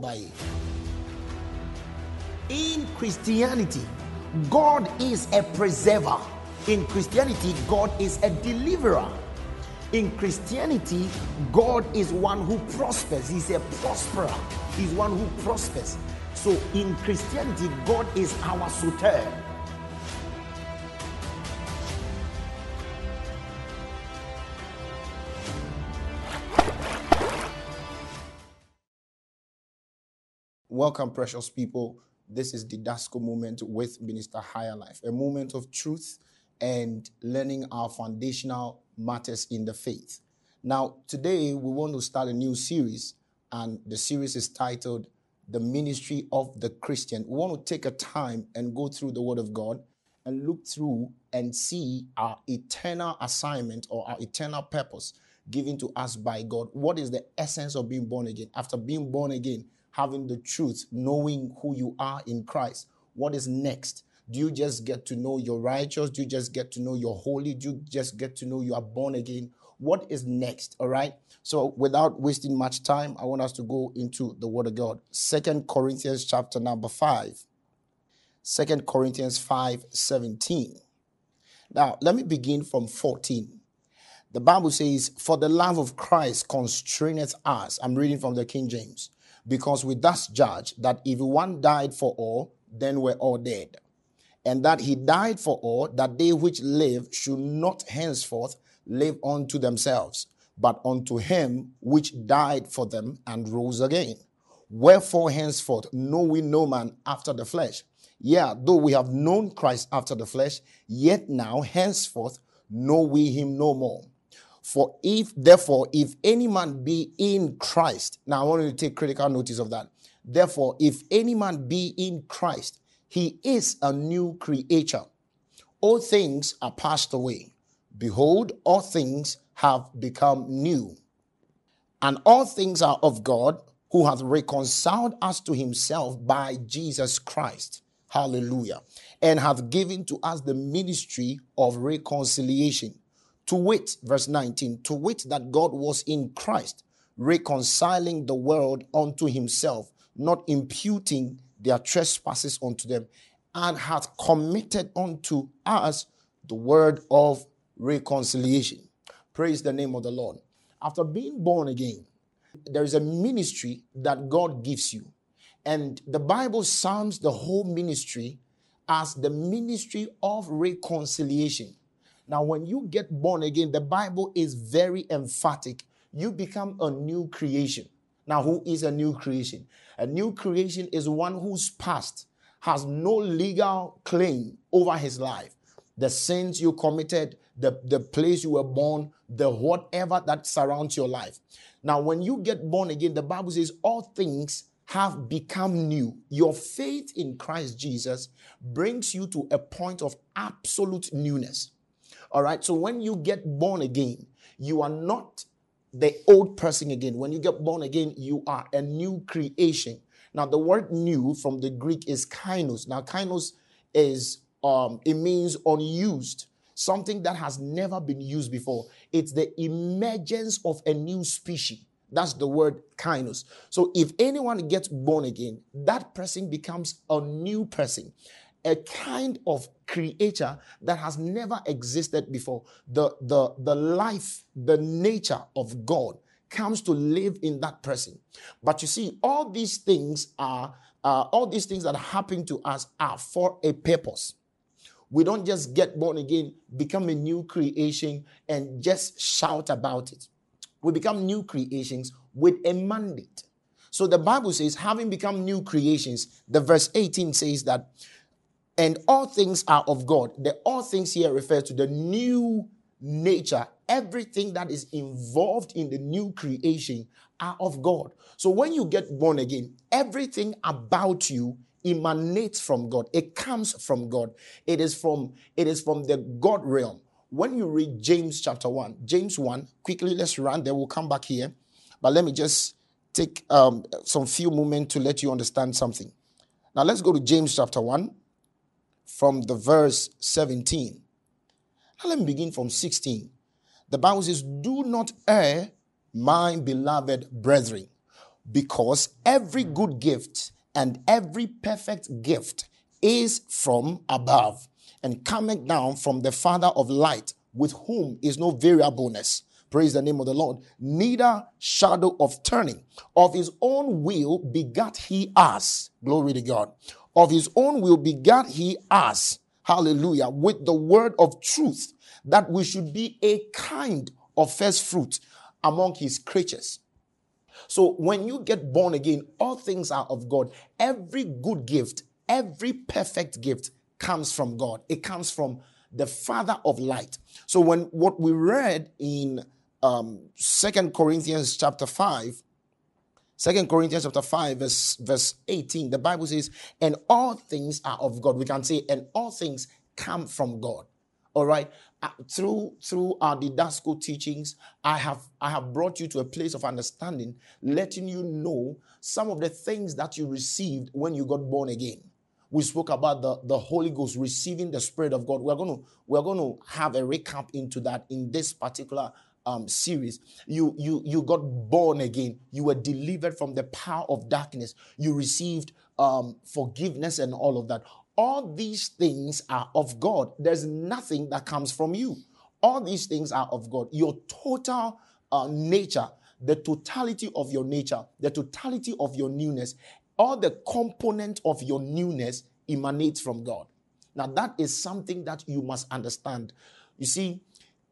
by. In Christianity, God is a preserver. In Christianity, God is a deliverer. In Christianity, God is one who prospers. He's a prosperer. He's one who prospers. So in Christianity, God is our soter. Welcome, precious people. This is Didasko moment with Minister Higherlife, a moment of truth and learning our foundational matters in the faith. Now, today we want to start a new series, and the series is titled The Ministry of the Christian. We want to take a time and go through the Word of God and look through and see our eternal assignment or our eternal purpose given to us by God. What is the essence of being born again? After being born again, having the truth, knowing who you are in Christ. What is next? Do you just get to know you're righteous? Do you just get to know you're holy? Do you just get to know you are born again? What is next? All right. So without wasting much time, I want us to go into the word of God. Second Corinthians chapter number five. Second Corinthians 5 17. Now, let me begin from 14. The Bible says, For the love of Christ constraineth us. I'm reading from the King James. Because we thus judge that if one died for all, then we're all dead and that he died for all, that they which live should not henceforth live unto themselves, but unto him which died for them and rose again. Wherefore, henceforth, know we no man after the flesh. Yea, though we have known Christ after the flesh, yet now, henceforth, know we him no more. For if, therefore, if any man be in Christ, now I want you to take critical notice of that. Therefore, if any man be in Christ, he is a new creature. All things are passed away. Behold, all things have become new. And all things are of God, who hath reconciled us to himself by Jesus Christ. Hallelujah. And hath given to us the ministry of reconciliation. To wit, verse 19, to wit that God was in Christ, reconciling the world unto himself, not imputing their trespasses unto them, and hath committed unto us the word of reconciliation. Praise the name of the Lord. After being born again, there is a ministry that God gives you. And the Bible sums the whole ministry as the ministry of reconciliation. Now, when you get born again, the Bible is very emphatic. You become a new creation. Now, who is a new creation? A new creation is one whose past has no legal claim over his life. The sins you committed, the, the place you were born, the whatever that surrounds your life. Now, when you get born again, the Bible says all things have become new. Your faith in Christ Jesus brings you to a point of absolute newness. All right. So when you get born again, you are not the old person again. When you get born again, you are a new creation. Now, the word new from the Greek is kainos. Now, kainos is, um, it means unused, something that has never been used before. It's the emergence of a new species. That's the word kainos. So, if anyone gets born again, that person becomes a new person a kind of creature that has never existed before. The, the, the life, the nature of God comes to live in that person. But you see, all these things are, uh, all these things that happen to us are for a purpose. We don't just get born again, become a new creation, and just shout about it. We become new creations with a mandate. So the Bible says, having become new creations, the verse 18 says that and all things are of God. The all things here refers to the new nature. Everything that is involved in the new creation are of God. So when you get born again, everything about you emanates from God. It comes from God. It is from it is from the God realm. When you read James chapter 1, James 1, quickly let's run there. We'll come back here. But let me just take um, some few moments to let you understand something. Now let's go to James chapter 1 from the verse 17. Now let me begin from 16. The Bible says, Do not err, my beloved brethren, Because every good gift and every perfect gift is from above and coming down from the Father of light, with whom is no variableness. Praise the name of the Lord. Neither shadow of turning. Of his own will begat he us. Glory to God. Of his own will begat he us. Hallelujah. With the word of truth, that we should be a kind of first fruit among his creatures. So when you get born again, all things are of God. Every good gift, every perfect gift comes from God. It comes from the Father of light. So when what we read in um, Second Corinthians chapter 5, Second Corinthians chapter 5, verse, verse 18, the Bible says, and all things are of God. We can say, and all things come from God. All right. Uh, through through our Didasko teachings, I have I have brought you to a place of understanding, letting you know some of the things that you received when you got born again. We spoke about the, the Holy Ghost receiving the Spirit of God. We're to we're going to have a recap into that in this particular um, series. You you you got born again. You were delivered from the power of darkness. You received um, forgiveness and all of that. All these things are of God. There's nothing that comes from you. All these things are of God. Your total uh, nature, the totality of your nature, the totality of your newness, all the component of your newness emanates from God. Now, that is something that you must understand. You see,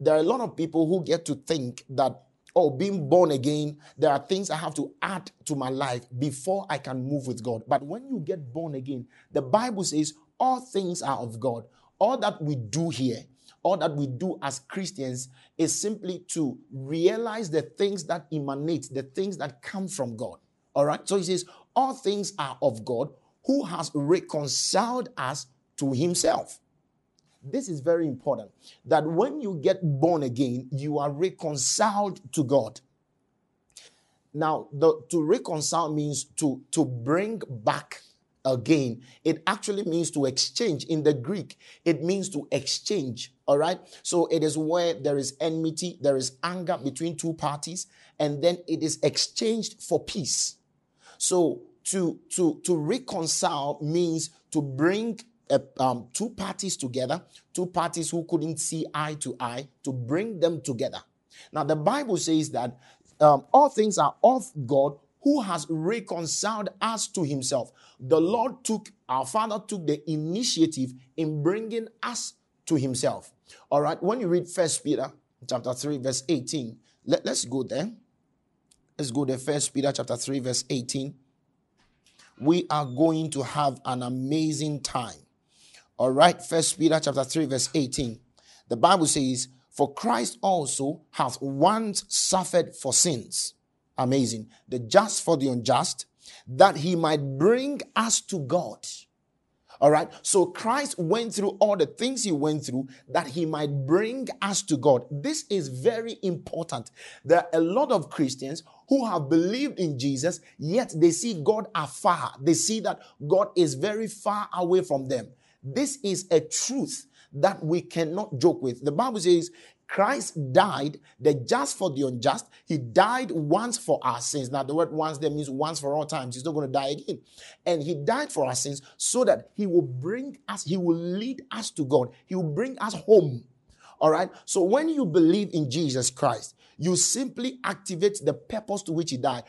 there are a lot of people who get to think that, oh, being born again, there are things I have to add to my life before I can move with God. But when you get born again, the Bible says all things are of God. All that we do here, all that we do as Christians is simply to realize the things that emanate, the things that come from God. All right. So he says, all things are of God who has reconciled us to himself. This is very important that when you get born again, you are reconciled to God. Now, the, to reconcile means to, to bring back again. It actually means to exchange. In the Greek, it means to exchange. All right. So it is where there is enmity, there is anger between two parties, and then it is exchanged for peace. So to to to reconcile means to bring uh, um, two parties together, two parties who couldn't see eye to eye, to bring them together. Now the Bible says that um, all things are of God who has reconciled us to himself. The Lord took, our Father took the initiative in bringing us to himself. All right, when you read First Peter chapter 3, verse 18, let, let's go there. Let's go there. First Peter chapter 3, verse 18. We are going to have an amazing time. All right, First Peter chapter 3, verse 18. The Bible says, For Christ also hath once suffered for sins. Amazing. The just for the unjust, that he might bring us to God all right. So Christ went through all the things he went through that he might bring us to God. This is very important. There are a lot of Christians who have believed in Jesus, yet they see God afar. They see that God is very far away from them. This is a truth that we cannot joke with. The Bible says Christ died, the just for the unjust. He died once for our sins. Now, the word once there means once for all times. He's not going to die again. And he died for our sins so that he will bring us, he will lead us to God. He will bring us home. All right. So when you believe in Jesus Christ, you simply activate the purpose to which he died,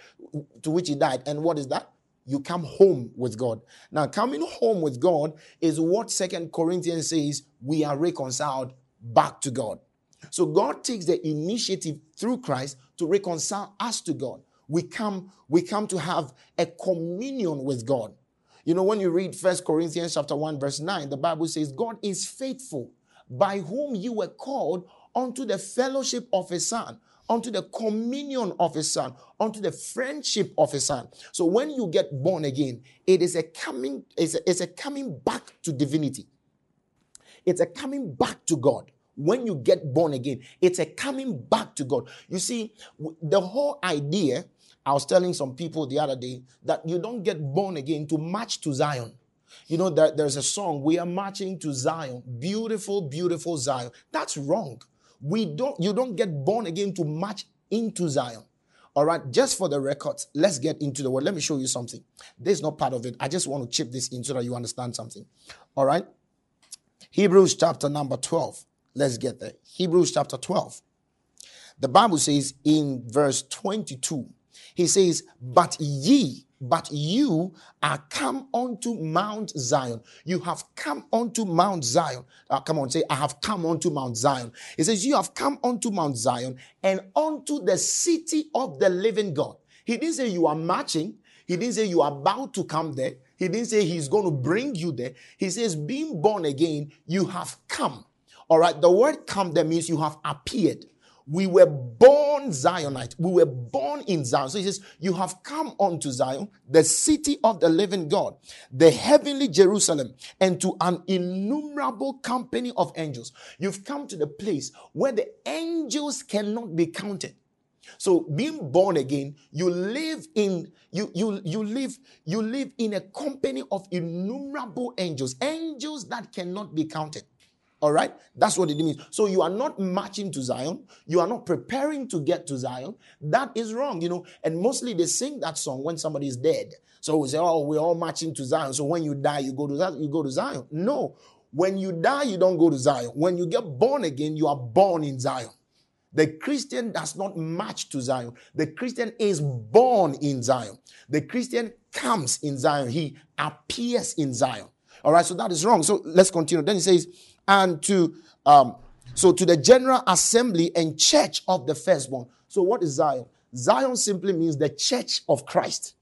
to which he died. And what is that? You come home with God. Now, coming home with God is what Second Corinthians says we are reconciled back to God. So God takes the initiative through Christ to reconcile us to God. We come, we come to have a communion with God. You know, when you read First Corinthians chapter 1, verse 9, the Bible says, God is faithful, by whom you were called unto the fellowship of his son, unto the communion of his son, unto the friendship of his son. So when you get born again, it is a coming, it's a, it's a coming back to divinity. It's a coming back to God when you get born again, it's a coming back to God. You see, the whole idea, I was telling some people the other day that you don't get born again to march to Zion. You know, that there's a song, we are marching to Zion. Beautiful, beautiful Zion. That's wrong. We don't, you don't get born again to march into Zion. All right, just for the records, let's get into the word. Let me show you something. This is not part of it. I just want to chip this in so that you understand something. All right. Hebrews chapter number 12. Let's get there. Hebrews chapter 12. The Bible says in verse 22, he says, But ye but you are come unto Mount Zion. You have come unto Mount Zion. Uh, come on, say, I have come unto Mount Zion. It says, You have come unto Mount Zion and unto the city of the living God. He didn't say you are marching. He didn't say you are about to come there. He didn't say he's going to bring you there. He says, being born again, you have come. All right. The word come there means you have appeared. We were born Zionite. We were born in Zion. So he says, You have come unto Zion, the city of the living God, the heavenly Jerusalem, and to an innumerable company of angels. You've come to the place where the angels cannot be counted. So being born again, you live in you you you live you live in a company of innumerable angels, angels that cannot be counted. All right, that's what it means. So you are not marching to Zion, you are not preparing to get to Zion. That is wrong, you know. And mostly they sing that song when somebody is dead. So we say, "Oh, we're all marching to Zion." So when you die, you go to that, you go to Zion. No, when you die, you don't go to Zion. When you get born again, you are born in Zion. The Christian does not march to Zion. The Christian is born in Zion. The Christian comes in Zion. He appears in Zion. All right, so that is wrong. So let's continue. Then he says, and to um, so to the general assembly and church of the firstborn. So what is Zion? Zion simply means the church of Christ.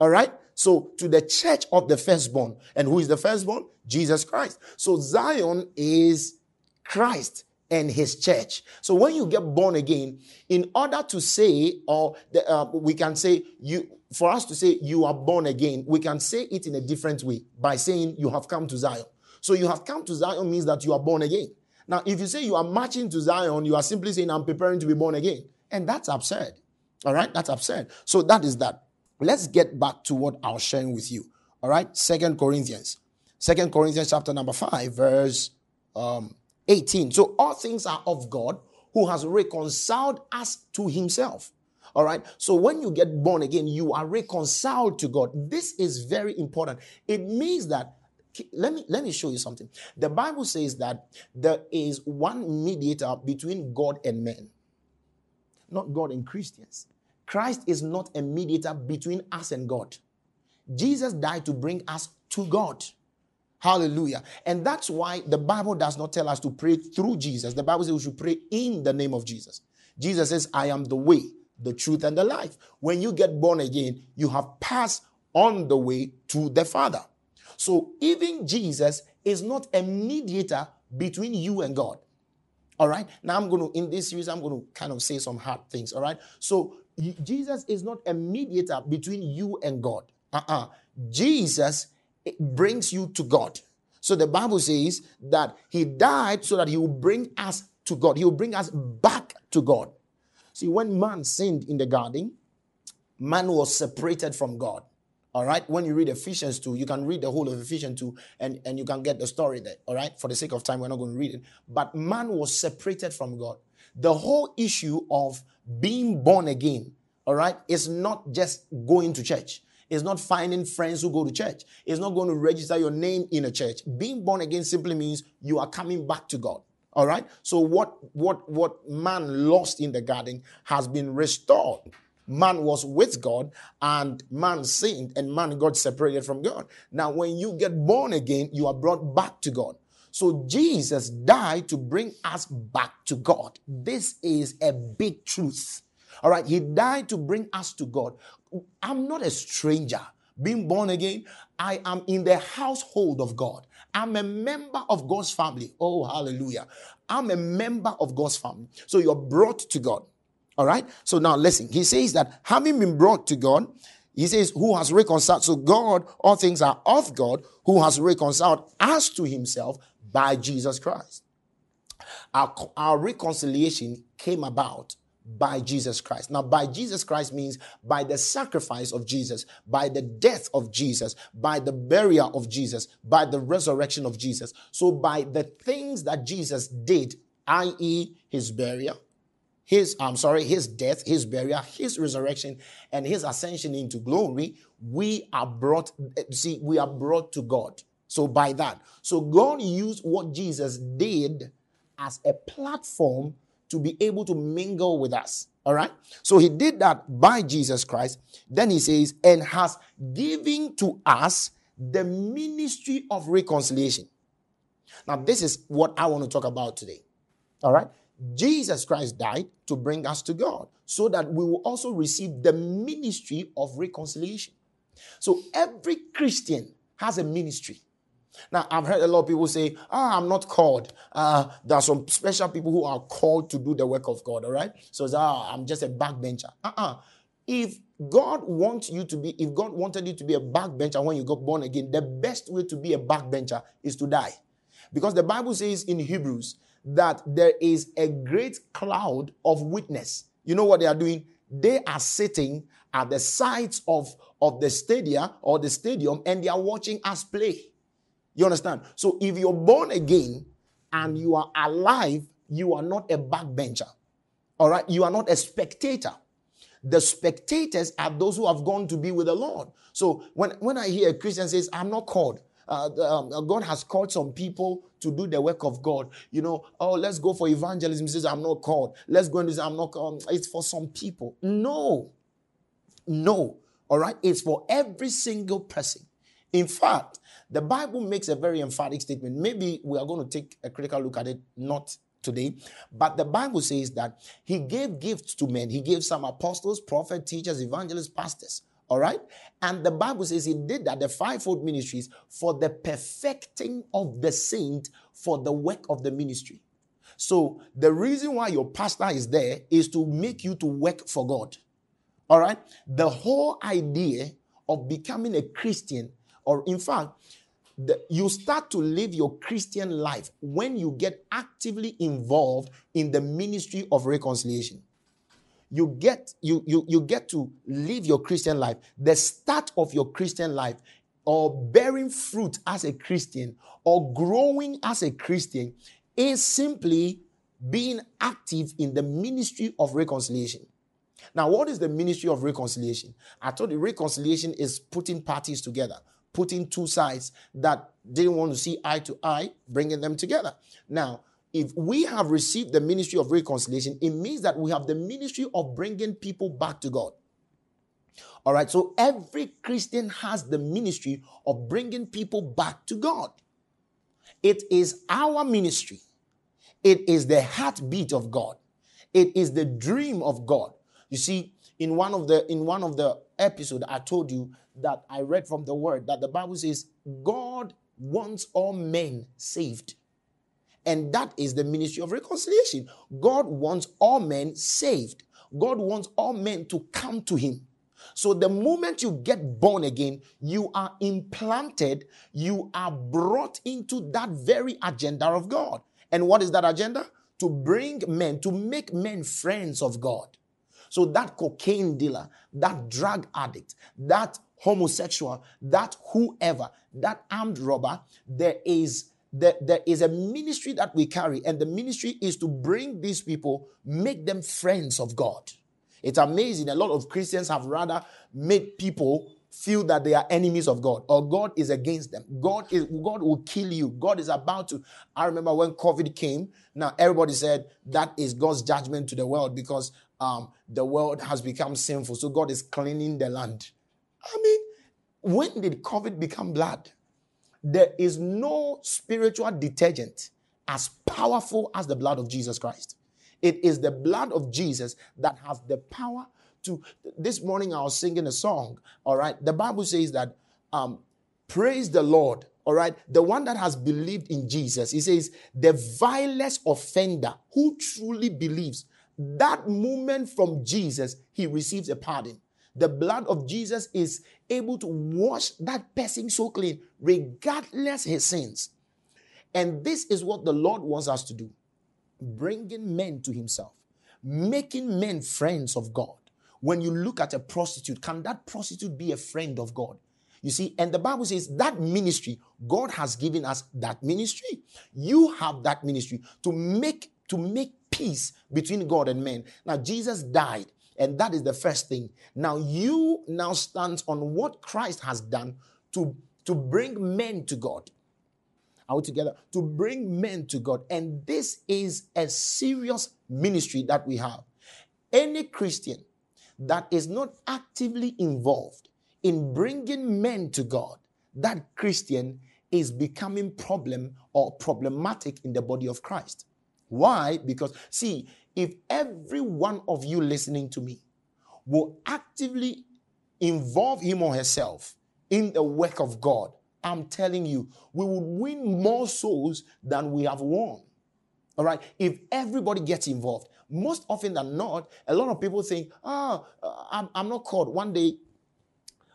All right. So to the church of the firstborn. And who is the firstborn? Jesus Christ. So Zion is Christ and his church. So when you get born again, in order to say, or the, uh, we can say you, for us to say you are born again, we can say it in a different way by saying you have come to Zion. So you have come to Zion means that you are born again. Now, if you say you are marching to Zion, you are simply saying, I'm preparing to be born again. And that's absurd. All right? That's absurd. So that is that. Let's get back to what I was sharing with you. All right? Second Corinthians. Second Corinthians chapter number 5, verse um, 18. So all things are of God who has reconciled us to himself. All right. So when you get born again, you are reconciled to God. This is very important. It means that let me let me show you something. The Bible says that there is one mediator between God and men, not God and Christians. Christ is not a mediator between us and God. Jesus died to bring us to God. Hallelujah. And that's why the Bible does not tell us to pray through Jesus. The Bible says we should pray in the name of Jesus. Jesus says, I am the way, the truth, and the life. When you get born again, you have passed on the way to the Father. So even Jesus is not a mediator between you and God. All right. Now I'm going to, in this series, I'm going to kind of say some hard things. All right. So Jesus is not a mediator between you and God. Uh-uh. Jesus eh, brings you to God. So the Bible says that he died so that he will bring us to God. He will bring us back to God. See, when man sinned in the garden, man was separated from God. All right. When you read Ephesians 2, you can read the whole of Ephesians 2 and, and you can get the story there. All right. For the sake of time, we're not going to read it. But man was separated from God. The whole issue of being born again, all right, is not just going to church. It's not finding friends who go to church. It's not going to register your name in a church. Being born again simply means you are coming back to God. All right. So what what what man lost in the garden has been restored man was with God and man sinned and man got separated from God. Now, when you get born again, you are brought back to God. So Jesus died to bring us back to God. This is a big truth. All right. He died to bring us to God. I'm not a stranger. Being born again, I am in the household of God. I'm a member of God's family. Oh, hallelujah. I'm a member of God's family. So you're brought to God. All right. So now listen. He says that having been brought to God, he says, who has reconciled. So God, all things are of God, who has reconciled us to himself by Jesus Christ. Our, our reconciliation came about by Jesus Christ. Now, by Jesus Christ means by the sacrifice of Jesus, by the death of Jesus, by the burial of Jesus, by the resurrection of Jesus. So, by the things that Jesus did, i.e., his burial, his I'm sorry, his death, his burial, his resurrection, and his ascension into glory, we are brought, eh, see, we are brought to God. So by that, so God used what Jesus did as a platform to be able to mingle with us. All right. So he did that by Jesus Christ. Then he says, and has given to us the ministry of reconciliation. Now, this is what I want to talk about today. All right. Jesus Christ died to bring us to God so that we will also receive the ministry of reconciliation. So every Christian has a ministry. Now, I've heard a lot of people say, Ah, I'm not called. Uh, there are some special people who are called to do the work of God, all right? So, ah, I'm just a backbencher. Uh-uh. If God wants you to be, if God wanted you to be a backbencher when you got born again, the best way to be a backbencher is to die. Because the Bible says in Hebrews that there is a great cloud of witness. You know what they are doing? They are sitting at the sides of, of the stadia or the stadium and they are watching us play. You understand? So if you're born again and you are alive, you are not a backbencher. All right? You are not a spectator. The spectators are those who have gone to be with the Lord. So when, when I hear a Christian says, I'm not called, uh, um, God has called some people to do the work of God. You know, oh, let's go for evangelism. He says, I'm not called. Let's go and say, I'm not called. It's for some people. No. No. All right? It's for every single person. In fact, the Bible makes a very emphatic statement. Maybe we are going to take a critical look at it, not today. But the Bible says that he gave gifts to men. He gave some apostles, prophets, teachers, evangelists, pastors. All right. And the Bible says he did that, the fivefold ministries, for the perfecting of the saint, for the work of the ministry. So the reason why your pastor is there is to make you to work for God. All right. The whole idea of becoming a Christian, or in fact, the, you start to live your Christian life when you get actively involved in the ministry of reconciliation you get you you you get to live your Christian life. The start of your Christian life or bearing fruit as a Christian or growing as a Christian is simply being active in the ministry of reconciliation. Now, what is the ministry of reconciliation? I told you reconciliation is putting parties together, putting two sides that didn't want to see eye to eye, bringing them together. Now, if we have received the ministry of reconciliation, it means that we have the ministry of bringing people back to God. All right, so every Christian has the ministry of bringing people back to God. It is our ministry, it is the heartbeat of God, it is the dream of God. You see, in one of the in one of the episode I told you that I read from the word that the Bible says God wants all men saved. And that is the ministry of reconciliation. God wants all men saved. God wants all men to come to Him. So the moment you get born again, you are implanted, you are brought into that very agenda of God. And what is that agenda? To bring men, to make men friends of God. So that cocaine dealer, that drug addict, that homosexual, that whoever, that armed robber, there is that there is a ministry that we carry, and the ministry is to bring these people, make them friends of God. It's amazing. A lot of Christians have rather made people feel that they are enemies of God or God is against them. God is God will kill you. God is about to. I remember when COVID came. Now everybody said that is God's judgment to the world because um, the world has become sinful. So God is cleaning the land. I mean, when did COVID become blood? There is no spiritual detergent as powerful as the blood of Jesus Christ. It is the blood of Jesus that has the power to. This morning I was singing a song, all right? The Bible says that, um, praise the Lord, all right? The one that has believed in Jesus, he says, the vilest offender who truly believes, that moment from Jesus, he receives a pardon. The blood of Jesus is able to wash that person so clean, regardless his sins. And this is what the Lord wants us to do bringing men to himself, making men friends of God. When you look at a prostitute, can that prostitute be a friend of God? You see, and the Bible says that ministry, God has given us that ministry. You have that ministry to make to make peace between God and men. Now, Jesus died, and that is the first thing. Now, you now stand on what Christ has done to, to bring men to God. We together? To bring men to God. And this is a serious ministry that we have. Any Christian that is not actively involved in bringing men to God, that Christian is becoming problem or problematic in the body of Christ. Why? Because, see, if every one of you listening to me will actively involve him or herself in the work of God, I'm telling you, we would win more souls than we have won. All right. If everybody gets involved, most often than not, a lot of people think, ah, oh, I'm, I'm not called. One day,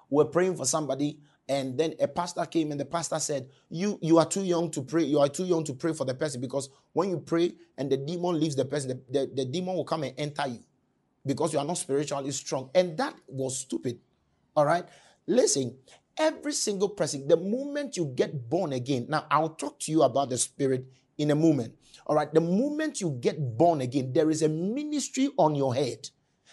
we're praying for somebody and then a pastor came and the pastor said you you are too young to pray. You are too young to pray for the person because when you pray and the demon leaves the person the, the, the, demon will come and enter you because you are not spiritually strong. And that was stupid. All right? Listen every single person the moment you get born again now i'll talk to you about the spirit in a moment. All right? The moment you get born again there is a ministry on your head.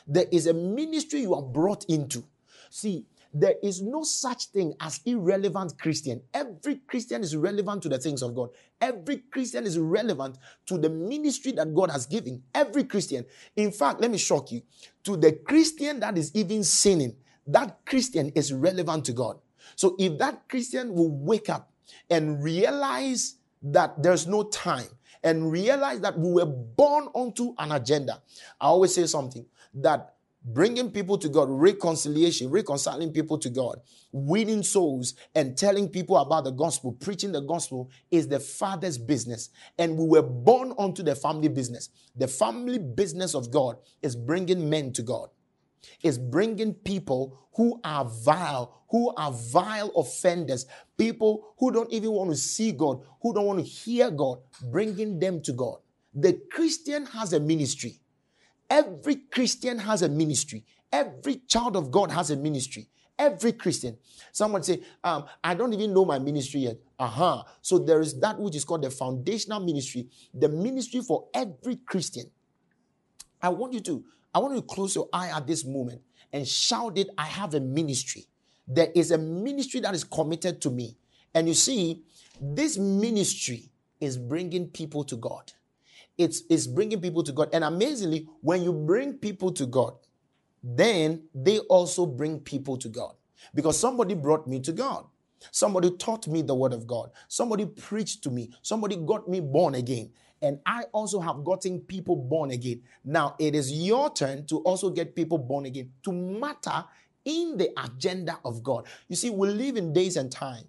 There is a ministry you are brought into. See there is no such thing as irrelevant Christian. Every Christian is relevant to the things of God. Every Christian is relevant to the ministry that God has given. Every Christian. In fact, let me shock you. To the Christian that is even sinning, that Christian is relevant to God. So if that Christian will wake up and realize that there's no time and realize that we were born onto an agenda, I always say something that bringing people to God, reconciliation, reconciling people to God, winning souls, and telling people about the gospel, preaching the gospel is the Father's business. And we were born onto the family business. The family business of God is bringing men to God, is bringing people who are vile, who are vile offenders, people who don't even want to see God, who don't want to hear God, bringing them to God. The Christian has a ministry. Every Christian has a ministry. Every child of God has a ministry. Every Christian. Someone say, um, I don't even know my ministry yet. Uh-huh. So there is that which is called the foundational ministry, the ministry for every Christian. I want you to, I want you to close your eye at this moment and shout it, I have a ministry. There is a ministry that is committed to me. And you see, this ministry is bringing people to God. It's, it's bringing people to God. And amazingly, when you bring people to God, then they also bring people to God. Because somebody brought me to God. Somebody taught me the word of God. Somebody preached to me. Somebody got me born again. And I also have gotten people born again. Now it is your turn to also get people born again to matter in the agenda of God. You see, we live in days and time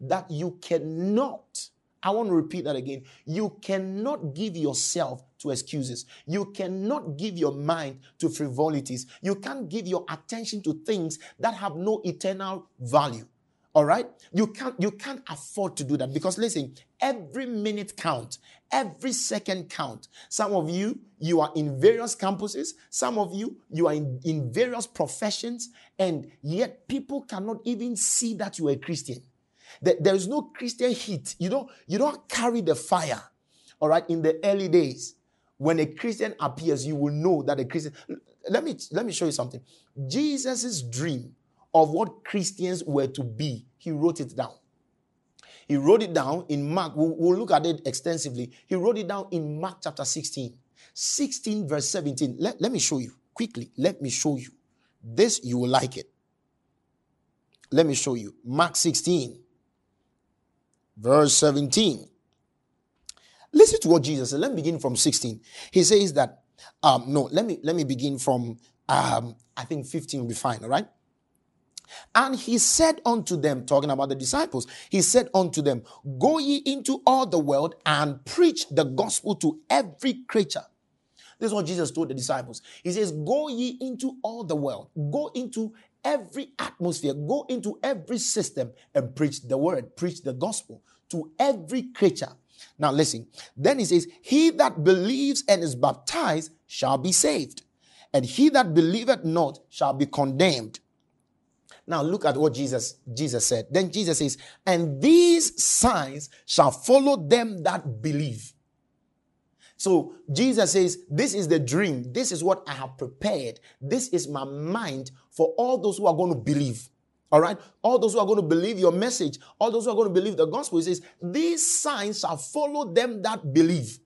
that you cannot I want to repeat that again. You cannot give yourself to excuses. You cannot give your mind to frivolities. You can't give your attention to things that have no eternal value. All right? You can't you can't afford to do that because listen, every minute count, every second count. Some of you you are in various campuses, some of you you are in, in various professions and yet people cannot even see that you are a Christian. There is no Christian heat. You don't, you don't carry the fire. All right. In the early days, when a Christian appears, you will know that a Christian. Let me let me show you something. Jesus' dream of what Christians were to be, he wrote it down. He wrote it down in Mark. We'll, we'll look at it extensively. He wrote it down in Mark chapter 16, 16 verse 17. Let, let me show you quickly. Let me show you. This you will like it. Let me show you. Mark 16, verse 17. Listen to what Jesus said. Let me begin from 16. He says that, um, no, let me let me begin from um, I think 15 will be fine, all right? And he said unto them, talking about the disciples, he said unto them, Go ye into all the world and preach the gospel to every creature. This is what Jesus told the disciples. He says, Go ye into all the world, go into every atmosphere, go into every system and preach the word, preach the gospel to every creature. Now, listen. Then he says, He that believes and is baptized shall be saved, and he that believeth not shall be condemned. Now look at what Jesus Jesus said. Then Jesus says, "And these signs shall follow them that believe." So Jesus says, This is the dream. This is what I have prepared. This is my mind for all those who are going to believe. All right. All those who are going to believe your message, all those who are going to believe the gospel, he says, These signs shall follow them that believe.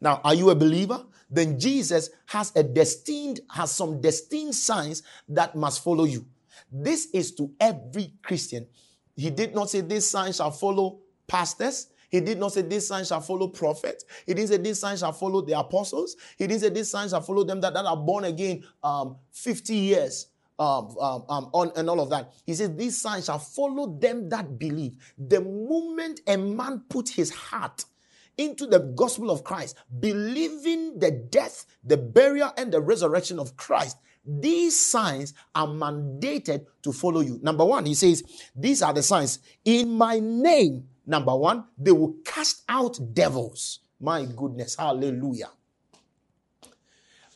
Now, are you a believer? Then Jesus has a destined, has some destined signs that must follow you. This is to every Christian. He did not say these signs shall follow pastors. He did not say this sign shall follow prophets. He didn't say this sign shall follow the apostles. He didn't say this sign shall follow them that, that are born again um, 50 years um, um, um, on and all of that. He says these signs shall follow them that believe. The moment a man put his heart into the gospel of Christ, believing the death, the burial, and the resurrection of Christ, these signs are mandated to follow you. Number one, he says, These are the signs. In my name, number one, they will cast out devils. My goodness, hallelujah.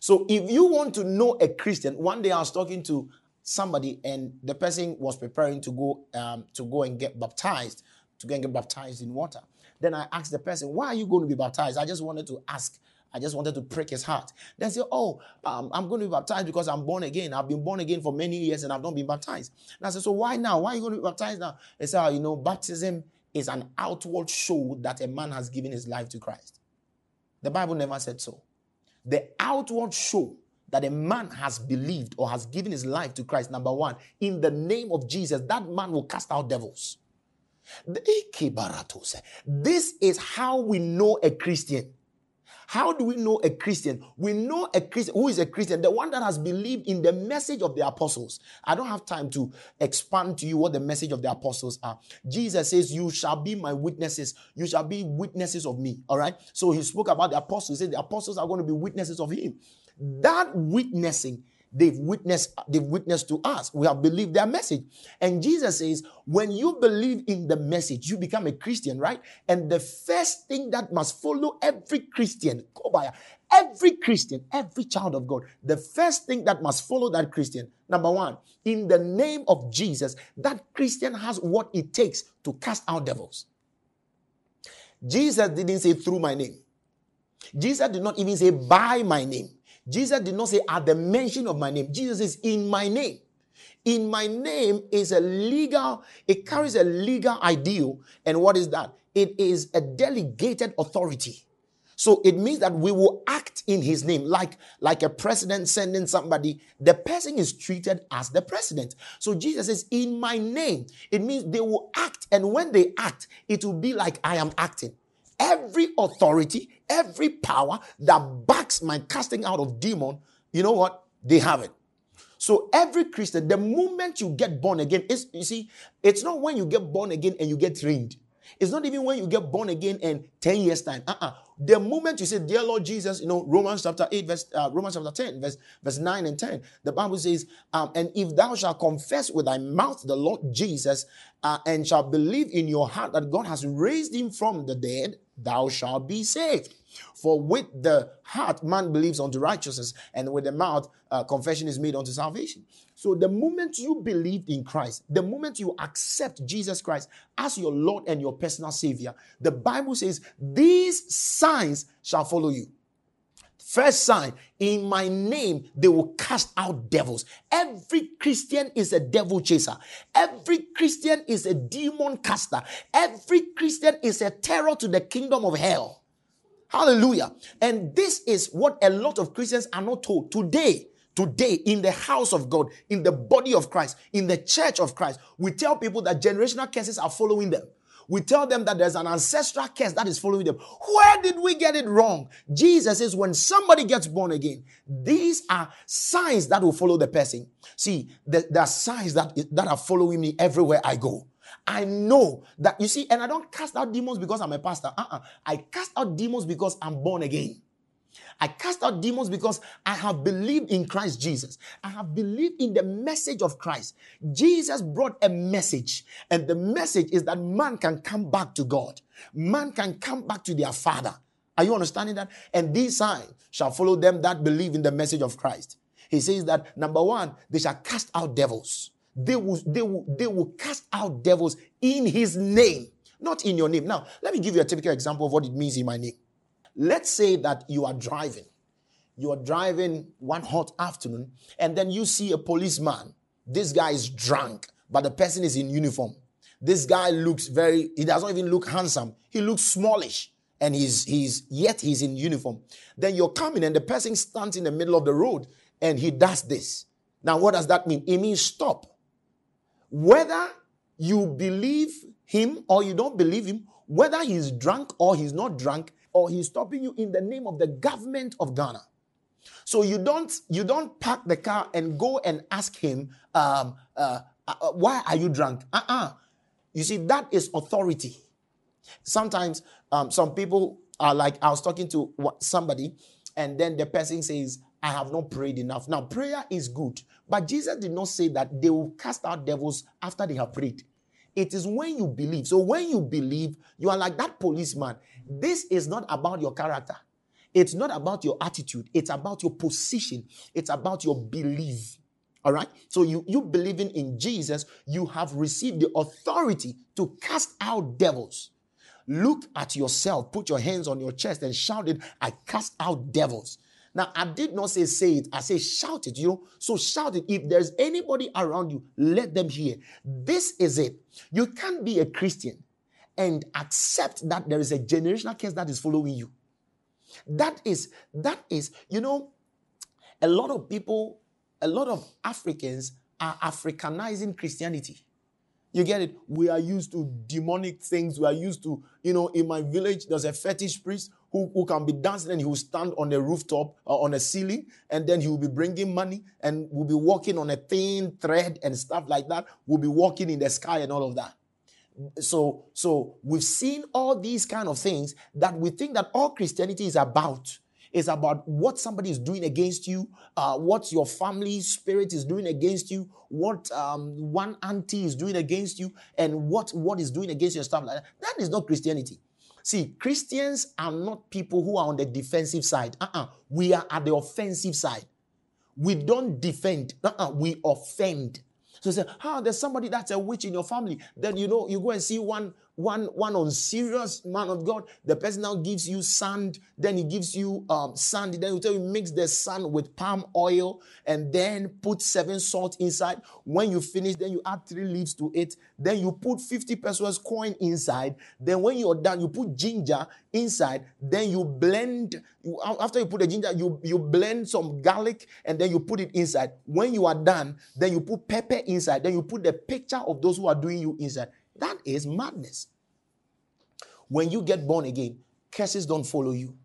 So if you want to know a Christian, one day I was talking to somebody and the person was preparing to go um, to go and get baptized, to go and get baptized in water. Then I asked the person, why are you going to be baptized? I just wanted to ask I just wanted to prick his heart. Then say, Oh, um, I'm going to be baptized because I'm born again. I've been born again for many years and I've not been baptized. And I said, So why now? Why are you going to be baptized now? They said, oh, You know, baptism is an outward show that a man has given his life to Christ. The Bible never said so. The outward show that a man has believed or has given his life to Christ, number one, in the name of Jesus, that man will cast out devils. This is how we know a Christian. How do we know a Christian? We know a Christian who is a Christian, the one that has believed in the message of the apostles. I don't have time to expand to you what the message of the apostles are. Jesus says, You shall be my witnesses. You shall be witnesses of me. All right. So he spoke about the apostles. He said the apostles are going to be witnesses of him. That witnessing they've witnessed they've witnessed to us. We have believed their message. And jesus says when you believe in the message you become a christian right? And the first thing that must follow every christian kobaya every christian every child of god the first thing that must follow that christian number one in the name of jesus that christian has what it takes to cast out devils. Jesus didn't say through my name. Jesus did not even say by my name Jesus did not say at the mention of my name. Jesus says in my name. In my name is a legal, it carries a legal ideal. Oh. And what is that? It is a delegated authority. So it means that we will act in his name, like, like a president sending somebody. The person is treated as the president. So Jesus says, In my name, it means they will act. And when they act, it will be like I am acting. Every authority, every power that backs my casting out of demon, you know what? They have it. So every Christian, the moment you get born again, is you see, it's not when you get born again and you get trained. It's not even when you get born again and 10 years time. Uh-uh. The moment you say, Dear Lord Jesus, you know, Romans chapter 8, verse uh, Romans chapter 10, verse, verse 9 and 10, the Bible says, um, and if thou shalt confess with thy mouth the Lord Jesus, uh, and shalt believe in your heart that God has raised him from the dead, thou shalt be saved. For with the heart man believes unto righteousness, and with the mouth uh, confession is made unto salvation. So the moment you believe in Christ, the moment you accept Jesus Christ as your Lord and your personal Savior, the Bible says, These signs shall follow you. First sign, in my name, they will cast out devils. Every Christian is a devil chaser. Every Christian is a demon caster. Every Christian is a terror to the kingdom of hell. Hallelujah. And this is what a lot of Christians are not told today. Today, in the house of God, in the body of Christ, in the church of Christ, we tell people that generational curses are following them. We tell them that there's an ancestral curse that is following them. Where did we get it wrong? Jesus says when somebody gets born again, these are signs that will follow the person. See, there, there are signs that, that are following me everywhere I go. I know that you see, and I don't cast out demons because I'm a pastor. Uh-uh. I cast out demons because I'm born again. I cast out demons because I have believed in Christ Jesus. I have believed in the message of Christ. Jesus brought a message, and the message is that man can come back to God. Man can come back to their Father. Are you understanding that? And these signs shall follow them that believe in the message of Christ. He says that number one, they shall cast out devils. They will, they will, they will cast out devils in his name, not in your name. Now, let me give you a typical example of what it means in my name. let's say that you are driving. You are driving one hot afternoon, and then you see a policeman. This guy is drunk, but the person is in uniform. This guy looks very, he doesn't even look handsome. He looks smallish and he's he's yet he's in uniform. Then you're coming and the person stands in the middle of the road and he does this. Now, what does that mean? It means stop. Whether you believe him or you don't believe him, whether he's drunk or he's not drunk, or he's stopping you in the name of the government of Ghana. So you don't you don't park the car and go and ask him, um, uh, uh, why are you drunk? Uh-uh. You see, that is authority. Sometimes um, some people are like, I was talking to somebody, and then the person says, I have not prayed enough. Now, prayer is good, but Jesus did not say that they will cast out devils after they have prayed. It is when you believe. So, when you believe, you are like that policeman. This is not about your character, it's not about your attitude, it's about your position, it's about your belief. All right. So you you believing in Jesus, you have received the authority to cast out devils. Look at yourself, put your hands on your chest and shout it, I cast out devils. Now, I did not say say it, I say shout it, you know. So shout it. If there's anybody around you, let them hear. This is it. You can't be a Christian and accept that there is a generational curse that is following you. That is, that is, you know, a lot of people, a lot of Africans are Africanizing Christianity. You get it? We are used to demonic things. We are used to, you know, in my village, there's a fetish priest who, who can be dancing and he will stand on a rooftop or on a ceiling and then he will be bringing money and will be walking on a thin thread and stuff like that. Will be walking in the sky and all of that. So, so we've seen all these kind of things that we think that all Christianity is about. It's about what somebody is doing against you, uh, what your family spirit is doing against you, what um, one auntie is doing against you, and what what is doing against your stuff like that. That is not Christianity. See, Christians are not people who are on the defensive side. Uh-uh. We are at the offensive side. We don't defend. Uh-uh. We offend. So say, oh, there's somebody that's a witch in your family. Then you know you go and see one one one on serious man of God. The person now gives you sand, then he gives you um, sand. Then he tell you mix the sand with palm oil and then put seven salt inside. When you finish, then you add three leaves to it. Then you put 50 pesewas coin inside. Then when you're done, you put ginger inside. Then you blend. You, after you put the ginger, you, you blend some garlic and then you put it inside. When you are done, then you put pepper inside. Then you put the picture of those who are doing you inside. That is madness. When you get born again, curses don't follow you.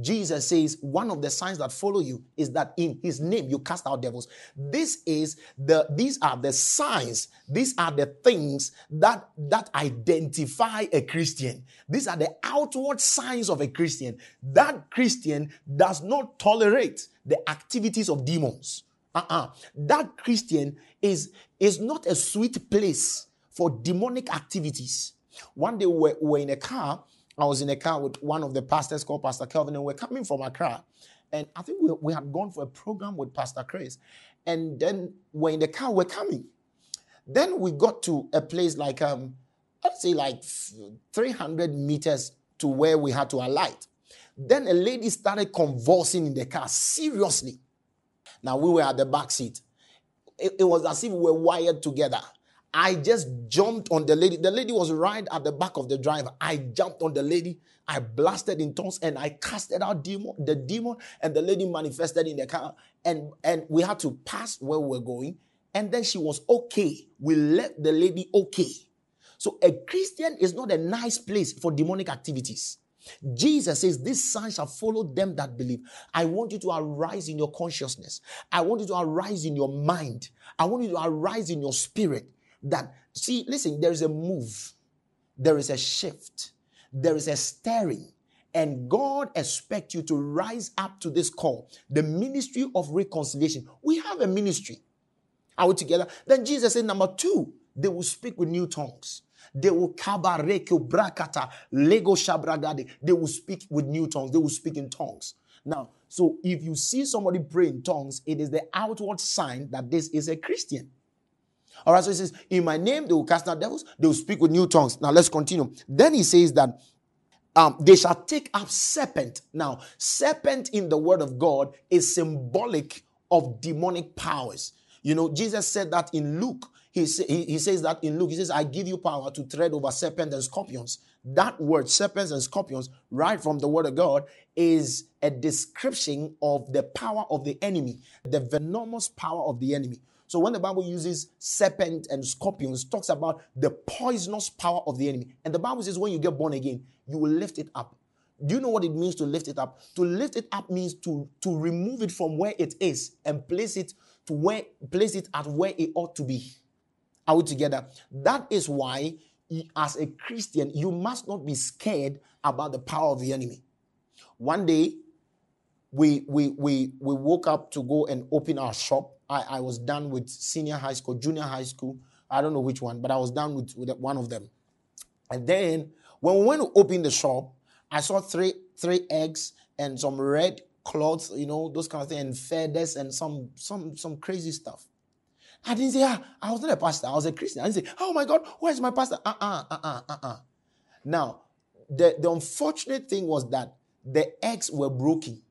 Jesus says one of the signs that follow you is that in his name you cast out devils. This is the these are the signs, these are the things that that identify a Christian. These are the outward signs of a Christian. That Christian does not tolerate the activities of demons. Uh-uh. That Christian is is not a sweet place for demonic activities. One day we were, we were in a car. I was in a car with one of the pastors called Pastor Kelvin, and we're coming from Accra. And I think we, we had gone for a program with Pastor Chris. And then we're in the car, we're coming. Then we got to a place like, um, I'd say like 300 meters to where we had to alight. Then a lady started convulsing in the car, seriously. Now we were at the back seat. It, it was as if we were wired together. I just jumped on the lady. The lady was right at the back of the driver. I jumped on the lady. I blasted in tongues and I casted out demon, the demon, and the lady manifested in the car. And, and we had to pass where we were going. And then she was okay. We left the lady okay. So a Christian is not a nice place for demonic activities. Jesus says, This sign shall follow them that believe. I want you to arise in your consciousness. I want you to arise in your mind. I want you to arise in your spirit that, see, listen, there is a move, there is a shift, there is a stirring. And God expects you to rise up to this call, the ministry of reconciliation. We have a ministry. Are we together? Then Jesus said, number two, they will speak with new tongues. They will brakata lego shabragade. They will speak with new tongues. They will speak in tongues. Now, so if you see somebody pray in tongues, it is the outward sign that this is a Christian. All right, so he says, In my name they will cast out devils, they will speak with new tongues. Now let's continue. Then he says that um, they shall take up serpent. Now, serpent in the word of God is symbolic of demonic powers. You know, Jesus said that in Luke. He, he, he says that in Luke. He says, I give you power to tread over serpents and scorpions. That word, serpents and scorpions, right from the word of God, is a description of the power of the enemy, the venomous power of the enemy. So when the Bible uses serpent and scorpions, talks about the poisonous power of the enemy. And the Bible says when you get born again, you will lift it up. Do you know what it means to lift it up? To lift it up means to, to remove it from where it is and place it to where place it at where it ought to be. Are we together? That is why, as a Christian, you must not be scared about the power of the enemy. One day, we we we we woke up to go and open our shop. I, I was done with senior high school, junior high school. I don't know which one, but I was done with, with one of them. And then when we went to open the shop, I saw three three eggs and some red cloths, you know, those kind of things, and feathers and some some some crazy stuff. I didn't say, ah, I was not a pastor, I was a Christian. I didn't say, oh my God, where's my pastor? Uh-uh, uh-uh, uh-uh. Now, the, the unfortunate thing was that the eggs were broken.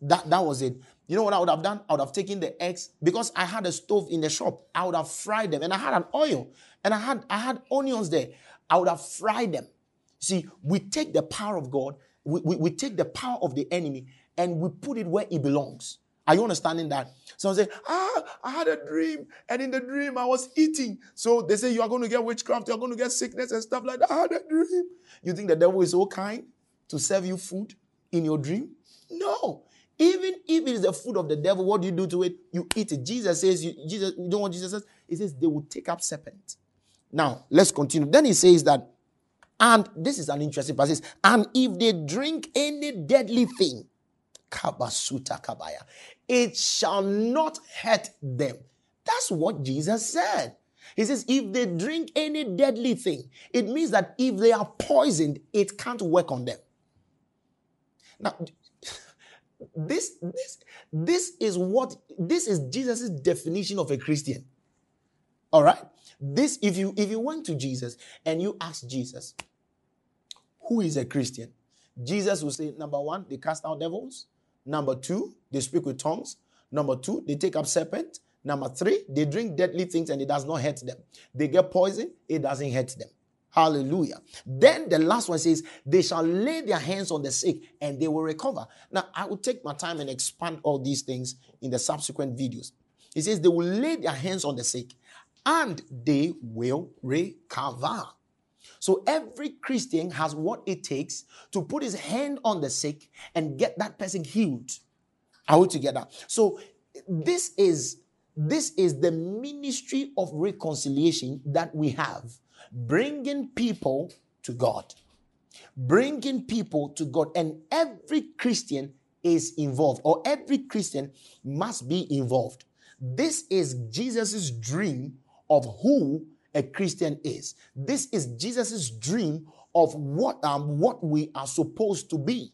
That, that was it. You know what I would have done? I would have taken the eggs because I had a stove in the shop. I would have fried them, and I had an oil, and I had I had onions there. I would have fried them. See, we take the power of God, we, we, we take the power of the enemy, and we put it where it belongs. Are you understanding that? Someone say, Ah, I had a dream, and in the dream I was eating. So they say you are going to get witchcraft, you are going to get sickness and stuff like that. I had a dream. You think the devil is so kind to serve you food in your dream? No. Even if it is the food of the devil, what do you do to it? You eat it. Jesus says, you, Jesus, you know what Jesus says? He says they will take up serpent. Now, let's continue. Then he says that, and this is an interesting passage, and if they drink any deadly thing, kabasuta kabaya, it shall not hurt them. That's what Jesus said. He says, if they drink any deadly thing, it means that if they are poisoned, it can't work on them. Now, this, this, this is what this is Jesus' definition of a Christian. All right? This, if you if you went to Jesus and you ask Jesus, who is a Christian? Jesus will say, number one, they cast out devils. Number two, they speak with tongues. Number two, they take up serpent. Number three, they drink deadly things and it does not hurt them. They get poison, it doesn't hurt them. Hallelujah. Then the last one says, they shall lay their hands on the sick and they will recover. Now, I will take my time and expand all these things in the subsequent videos. He says, they will lay their hands on the sick and they will recover. So every Christian has what it takes to put his hand on the sick and get that person healed. Are we together? So this is this is the ministry of reconciliation that we have, bringing people to God. Bringing people to God, and every Christian is involved, or every Christian must be involved. This is Jesus' dream of who a Christian is. This is Jesus' dream of what, um, what we are supposed to be.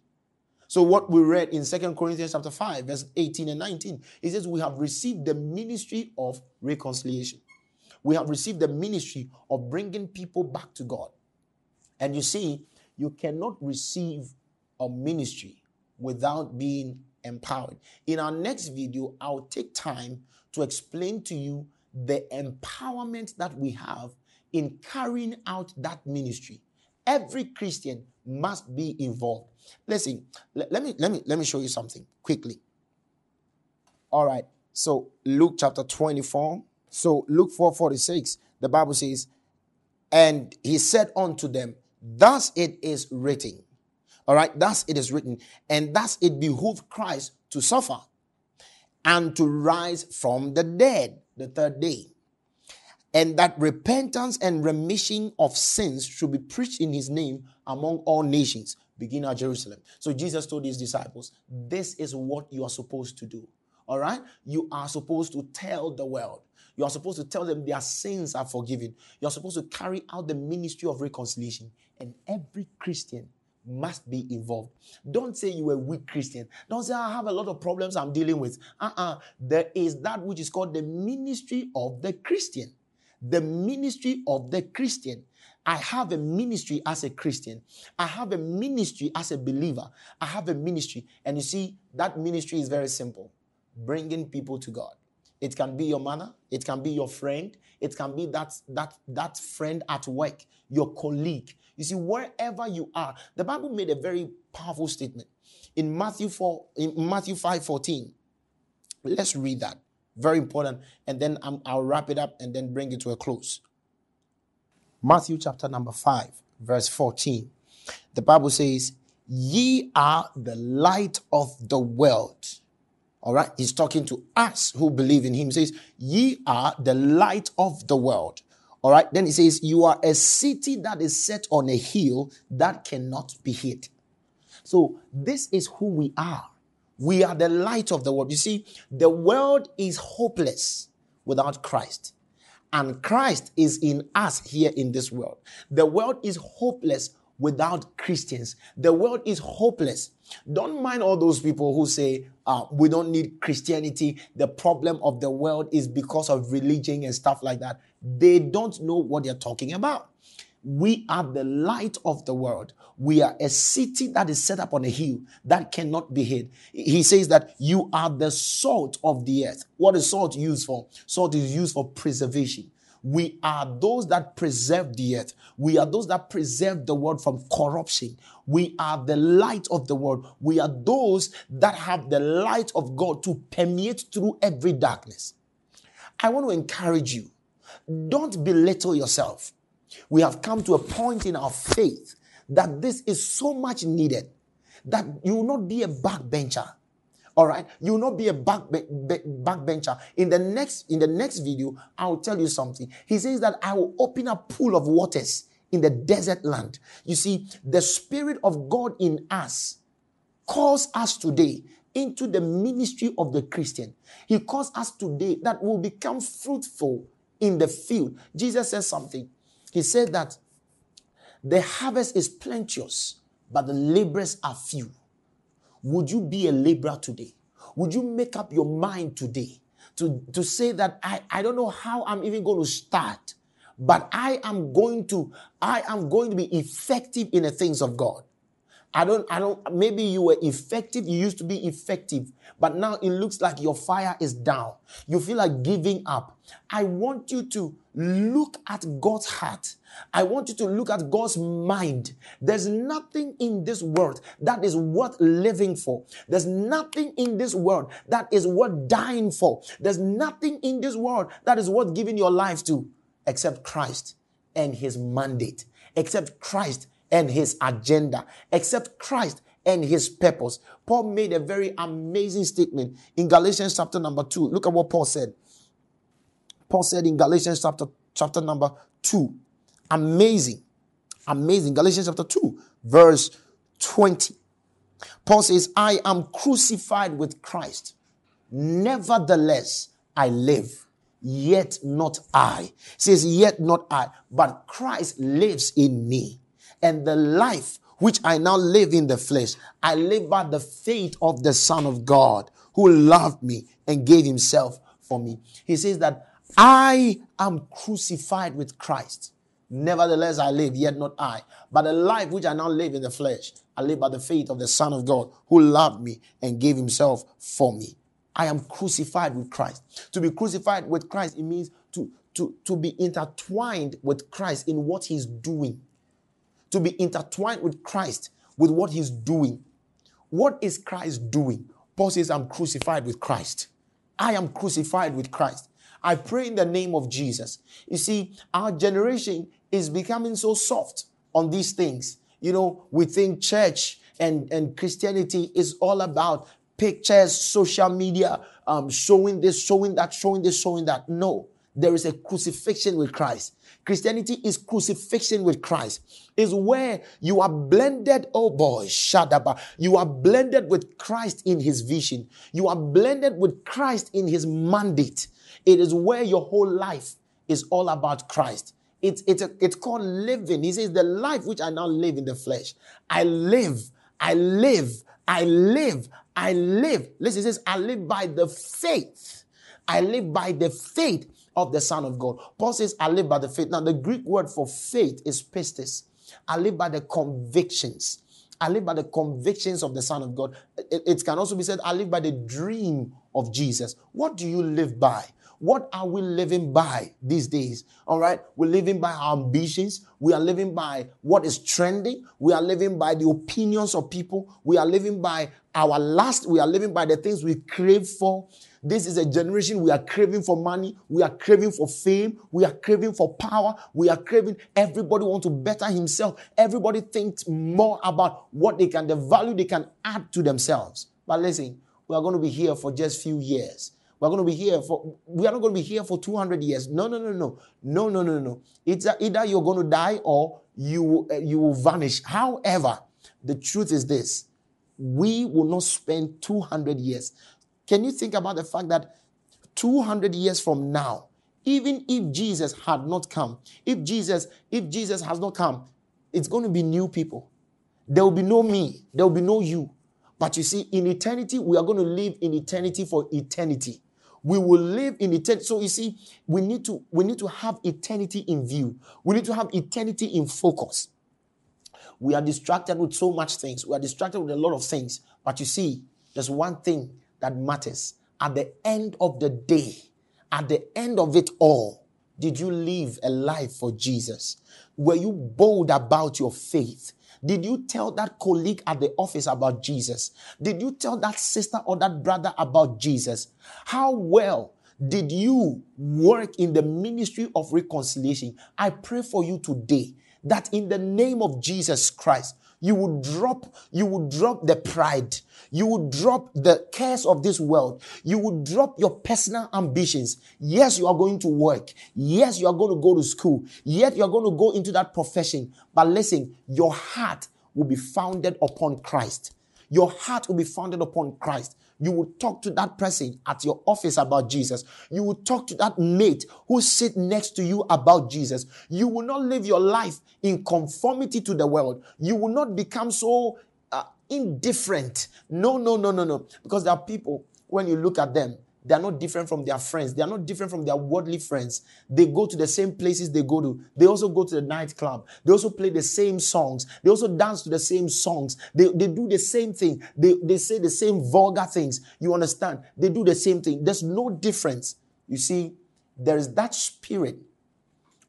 So what we read in Second Corinthians chapter 5, verse 18 and 19, it says, We have received the ministry of reconciliation. We have received the ministry of bringing people back to God. And you see, you cannot receive a ministry without being empowered. In our next video, I'll take time to explain to you the empowerment that we have in carrying out that ministry. Every Christian must be involved. Listen, let, let me let me let me show you something quickly. All right. So Luke chapter 24. So Luke 4 46, the Bible says, and he said unto them, Thus it is written. All right, thus it is written, and thus it behooved Christ to suffer and to rise from the dead the third day. And that repentance and remission of sins should be preached in his name among all nations, beginning at Jerusalem. So Jesus told his disciples, This is what you are supposed to do. All right? You are supposed to tell the world. You are supposed to tell them their sins are forgiven. You are supposed to carry out the ministry of reconciliation. And every Christian must be involved. Don't say you are a weak Christian. Don't say I have a lot of problems I'm dealing with. Uh-uh. There is that which is called the ministry of the Christian. The ministry of the Christian. I have a ministry as a Christian. I have a ministry as a believer. I have a ministry. And you see, that ministry is very simple bringing people to God. It can be your mother, it can be your friend, it can be that, that, that friend at work, your colleague. You see, wherever you are, the Bible made a very powerful statement in Matthew 4, in Matthew 5 14. Let's read that. Very important. And then i will wrap it up and then bring it to a close. Matthew chapter number 5, verse 14. The Bible says, Ye are the light of the world. All right. He's talking to us who believe in him. He says, Ye are the light of the world. All right. Then he says, You are a city that is set on a hill that cannot be hid. So this is who we are. We are the light of the world. You see, the world is hopeless without Christ. And Christ is in us here in this world. The world is hopeless without Christians. The world is hopeless. Don't mind all those people who say, uh, we don't need Christianity. The problem of the world is because of religion and stuff like that. They don't know what they're talking about. We are the light of the world. We are a city that is set up on a hill that cannot be hid. He says that you are the salt of the earth. What is salt used for? Salt is used for preservation. We are those that preserve the earth. We are those that preserve the world from corruption. We are the light of the world. We are those that have the light of God to permeate through every darkness. I want to encourage you. Don't belittle yourself. We have come to a point in our faith that this is so much needed that you will not be a backbencher. All right, you will not be a back backbencher. In the next in the next video, I will tell you something. He says that I will open a pool of waters in the desert land. You see, the spirit of God in us calls us today into the ministry of the Christian. He calls us today that will become fruitful in the field. Jesus says something. He said that the harvest is plenteous, but the laborers are few. Would you be a laborer today? Would you make up your mind today to, to say that I, I don't know how I'm even going to start, but I am going to, I am going to be effective in the things of God. I don't, I don't, maybe you were effective, you used to be effective, but now it looks like your fire is down. You feel like giving up. I want you to look at God's heart. I want you to look at God's mind. There's nothing in this world that is worth living for. There's nothing in this world that is worth dying for. There's nothing in this world that is worth giving your life to except Christ and his mandate, except Christ and his agenda, except Christ and his purpose. Paul made a very amazing statement in Galatians chapter number 2. Look at what Paul said. Paul said in Galatians chapter, chapter number 2. Amazing. Amazing. Galatians chapter 2, verse 20. Paul says, I am crucified with Christ. Nevertheless, I live. Yet not I. says, Yet not I, but Christ lives in me. And the life which I now live in the flesh, I live by the faith of the Son of God who loved me and gave himself for me. He says that I am crucified with Christ. Nevertheless, I live, yet not I, but the life which I now live in the flesh, I live by the faith of the Son of God who loved me and gave himself for me. I am crucified with Christ. To be crucified with Christ, it means to, to, to be intertwined with Christ in what he's doing to be intertwined with Christ, with what he's doing. What is Christ doing? Paul says, I'm crucified with Christ. I am crucified with Christ. I pray in the name of Jesus. You see, our generation is becoming so soft on these things. You know, we think church and, and Christianity is all about pictures, social media, um, showing this, showing that, showing this, showing that. No, there is a crucifixion with Christ. Christianity is crucifixion with Christ. Is where you are blended, oh boy, Shadaba. You are blended with Christ in his vision. You are blended with Christ in his mandate. It is where your whole life is all about Christ. It's, it's, a, it's called living. He says, The life which I now live in the flesh, I live, I live, I live, I live. Listen, he says, I live by the faith. I live by the faith of the Son of God. Paul says, I live by the faith. Now, the Greek word for faith is pistis. I live by the convictions. I live by the convictions of the Son of God. It, it, can also be said, I live by the dream of Jesus. What do you live by? What are we living by these days? All right. We're living by our ambitions. We are living by what is trending. We are living by the opinions of people. We are living by our lust. We are living by the things we crave for. This is a generation we are craving for money. We are craving for fame. We are craving for power. We are craving. Everybody wants to better himself. Everybody thinks more about what they can, the value they can add to themselves. But listen, we are going to be here for just few years. We're going to be here for, we are not going to be here for 200 years. No, no, no, no. No, no, no, no. It's either you're going to die or you, uh, you will vanish. However, the truth is this. We will not spend 200 years. Can you think about the fact that 200 years from now, even if Jesus had not come, if Jesus, if Jesus has not come, it's going to be new people. There will be no me, there will be no you. But you see, in eternity, we are going to live in eternity for eternity we will live in eternity. So you see, we need to we need to have eternity in view. We need to have eternity in focus. We are distracted with so much things. We are distracted with a lot of things. But you see, there's one thing that matters. At the end of the day, at the end of it all, did you live a life for Jesus? Were you bold about your faith? Did you tell that colleague at the office about Jesus? Did you tell that sister or that brother about Jesus? How well did you work in the ministry of reconciliation? I pray for you today that in the name of Jesus Christ, you would drop, you would drop the pride. You would drop the cares of this world. You would drop your personal ambitions. Yes, you are going to work. Yes, you are going to go to school. Yet you are going to go into that profession. But listen, your heart will be founded upon Christ. Your heart will be founded upon Christ. You will talk to that person at your office about Jesus. You will talk to that mate who sit next to you about Jesus. You will not live your life in conformity to the world. You will not become so uh, indifferent. No, no, no, no, no. Because there are people, when you look at them, they are not different from their friends. They are not different from their worldly friends. They go to the same places they go to. They also go to the nightclub. They also play the same songs. They also dance to the same songs. They, they do the same thing. They, they say the same vulgar things. You understand? They do the same thing. There's no difference. You see, there is that spirit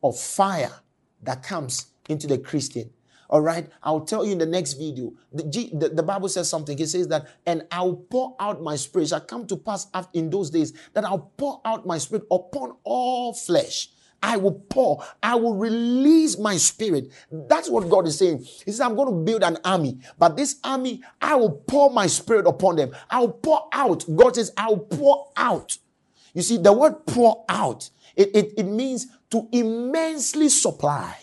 of fire that comes into the Christian. All right. I'll tell you in the next video. The, the, the, Bible says something. It says that, and I'll pour out my spirit. Shall come to pass in those days that I'll pour out my spirit upon all flesh. I will pour, I will release my spirit. That's what God is saying. He says, I'm going to build an army, but this army, I will pour my spirit upon them. I'll pour out. God says, I'll pour out. You see, the word pour out, it, it, it means to immensely supply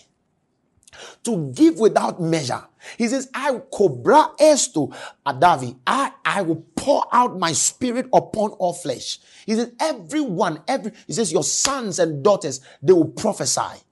to give without measure. He says, I cobra esto adavi. I, I will pour out my spirit upon all flesh. He says, everyone, every, he says, your sons and daughters, they will prophesy.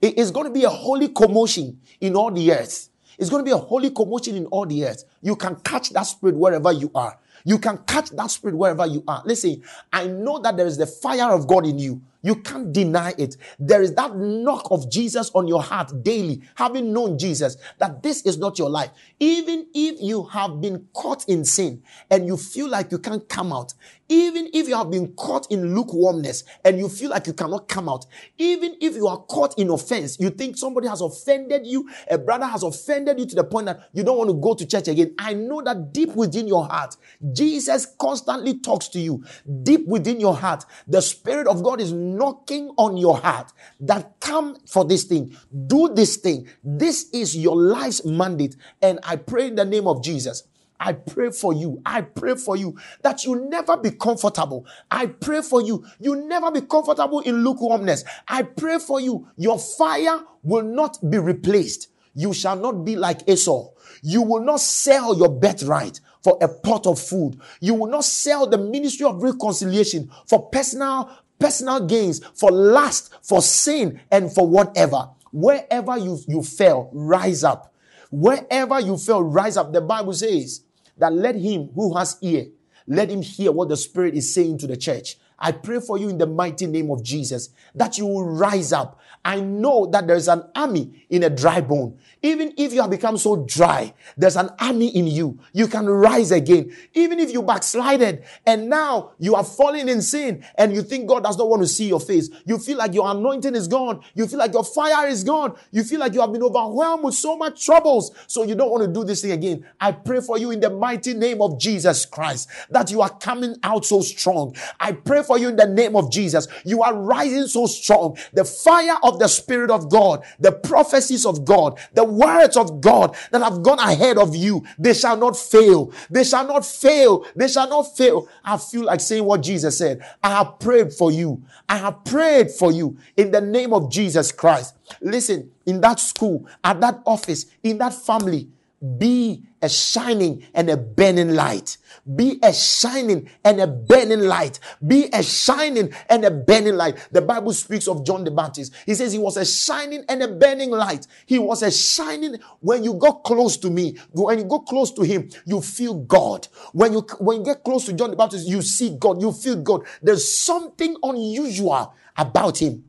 It is going to be a holy commotion in all the earth. It's going to be a holy commotion in all the earth. You can catch that spirit wherever you are. You can catch that spirit wherever you are. Listen, I know that there is the fire of God in you. You can't deny it. There is that knock of Jesus on your heart daily, having known Jesus, that this is not your life. Even if you have been caught in sin and you feel like you can't come out, even if you have been caught in lukewarmness and you feel like you cannot come out, even if you are caught in offense, you think somebody has offended you, a brother has offended you to the point that you don't want to go to church again. I know that deep within your heart, Jesus constantly talks to you. Deep within your heart, the Spirit of God is knocking on your heart that come for this thing, do this thing. This is your life's mandate. And I pray in the name of Jesus I pray for you. I pray for you that you never be comfortable. I pray for you. You never be comfortable in lukewarmness. I pray for you. Your fire will not be replaced. You shall not be like Esau. You will not sell your birthright for a pot of food. You will not sell the ministry of reconciliation for personal, personal gains, for lust, for sin, and for whatever. Wherever you, you fell, rise up. Wherever you fell, rise up. The Bible says, that let him who has ear, let him hear what the Spirit is saying to the church. I pray for you in the mighty name of Jesus that you will rise up. I know that there's an army in a dry bone. Even if you have become so dry, there's an army in you. You can rise again. Even if you backslided and now you are falling in sin and you think God does not want to see your face. You feel like your anointing is gone. You feel like your fire is gone. You feel like you have been overwhelmed with so much troubles. So you don't want to do this thing again. I pray for you in the mighty name of Jesus Christ that you are coming out so strong. I pray for you in the name of Jesus. You are rising so strong. The fire of the Spirit of God, the prophecies of God, the words of God that have gone ahead of you, they shall not fail. They shall not fail. They shall not fail. I feel like saying what Jesus said. I have prayed for you. I have prayed for you in the name of Jesus Christ. Listen, in that school, at that office, in that family, be a shining and a burning light. Be a shining and a burning light. Be a shining and a burning light. The Bible speaks of John the Baptist. He says he was a shining and a burning light. He was a shining. When you got close to me, when you go close to him, you feel God. When you when you get close to John the Baptist, you see God. You feel God. There's something unusual about him.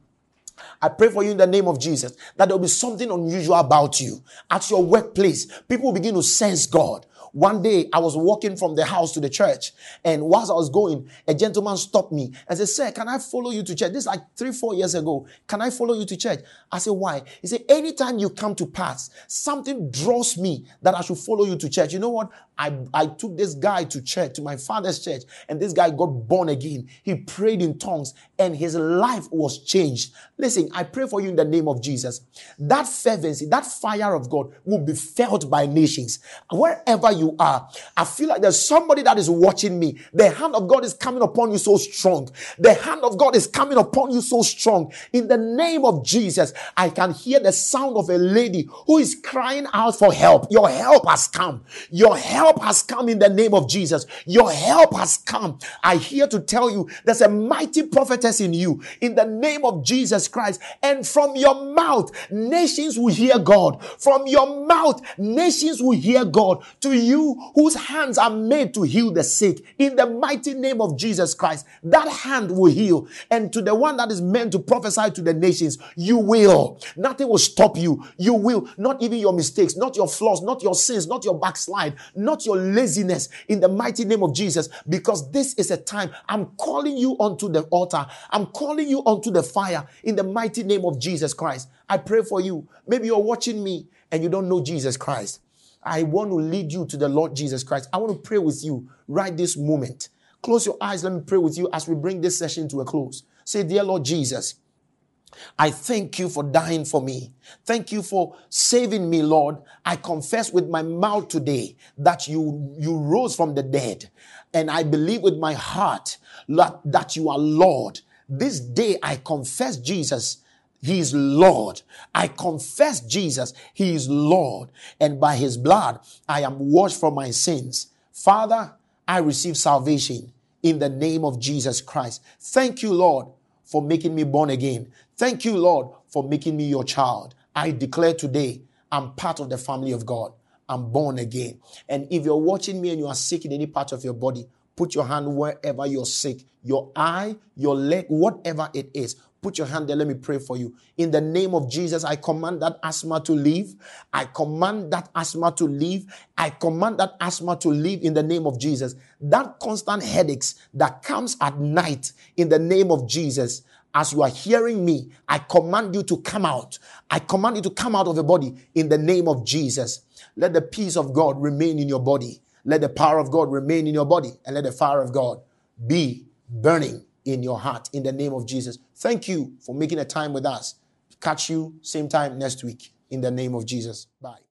I pray for you in the name of Jesus that there will be something unusual about you. At your workplace, people begin to sense God. One day I was walking from the house to the church, and whilst I was going, a gentleman stopped me and said, Sir, can I follow you to church? This is like three, four years ago. Can I follow you to church? I said, Why? He said, Anytime you come to pass, something draws me that I should follow you to church. You know what? I, I took this guy to church, to my father's church, and this guy got born again. He prayed in tongues, and his life was changed. Listen, I pray for you in the name of Jesus. That fervency, that fire of God will be felt by nations. Wherever you you are. I feel like there's somebody that is watching me. The hand of God is coming upon you so strong. The hand of God is coming upon you so strong. In the name of Jesus, I can hear the sound of a lady who is crying out for help. Your help has come. Your help has come in the name of Jesus. Your help has come. I hear to tell you there's a mighty prophetess in you in the name of Jesus Christ. And from your mouth, nations will hear God. From your mouth, nations will hear God. To you, whose hands are made to heal the sick in the mighty name of Jesus Christ. That hand will heal. And to the one that is meant to prophesy to the nations, you will. Nothing will stop you. You will. Not even your mistakes, not your flaws, not your sins, not your backslide, not your laziness in the mighty name of Jesus. Because this is a time I'm calling you onto the altar. I'm calling you onto the fire in the mighty name of Jesus Christ. I pray for you. Maybe you're watching me and you don't know Jesus Christ. I want to lead you to the Lord Jesus Christ. I want to pray with you right this moment. Close your eyes. Let me pray with you as we bring this session to a close. Say, Dear Lord Jesus, I thank you for dying for me. Thank you for saving me, Lord. I confess with my mouth today that you, you rose from the dead. And I believe with my heart that you are Lord. This day I confess Jesus he is Lord. I confess Jesus. He is Lord. And by his blood, I am washed from my sins. Father, I receive salvation in the name of Jesus Christ. Thank you, Lord, for making me born again. Thank you, Lord, for making me your child. I declare today, I'm part of the family of God. I'm born again. And if you're watching me and you are sick in any part of your body, put your hand wherever you're sick, your eye, your leg, whatever it is. Put your hand there. Let me pray for you. In the name of Jesus, I command that asthma to leave. I command that asthma to leave. I command that asthma to leave in the name of Jesus. That constant headaches that comes at night in the name of Jesus. As you are hearing me, I command you to come out. I command you to come out of the body in the name of Jesus. Let the peace of God remain in your body. Let the power of God remain in your body and let the fire of God be burning in your heart in the name of Jesus. Thank you for making a time with us. Catch you same time next week in the name of Jesus. Bye.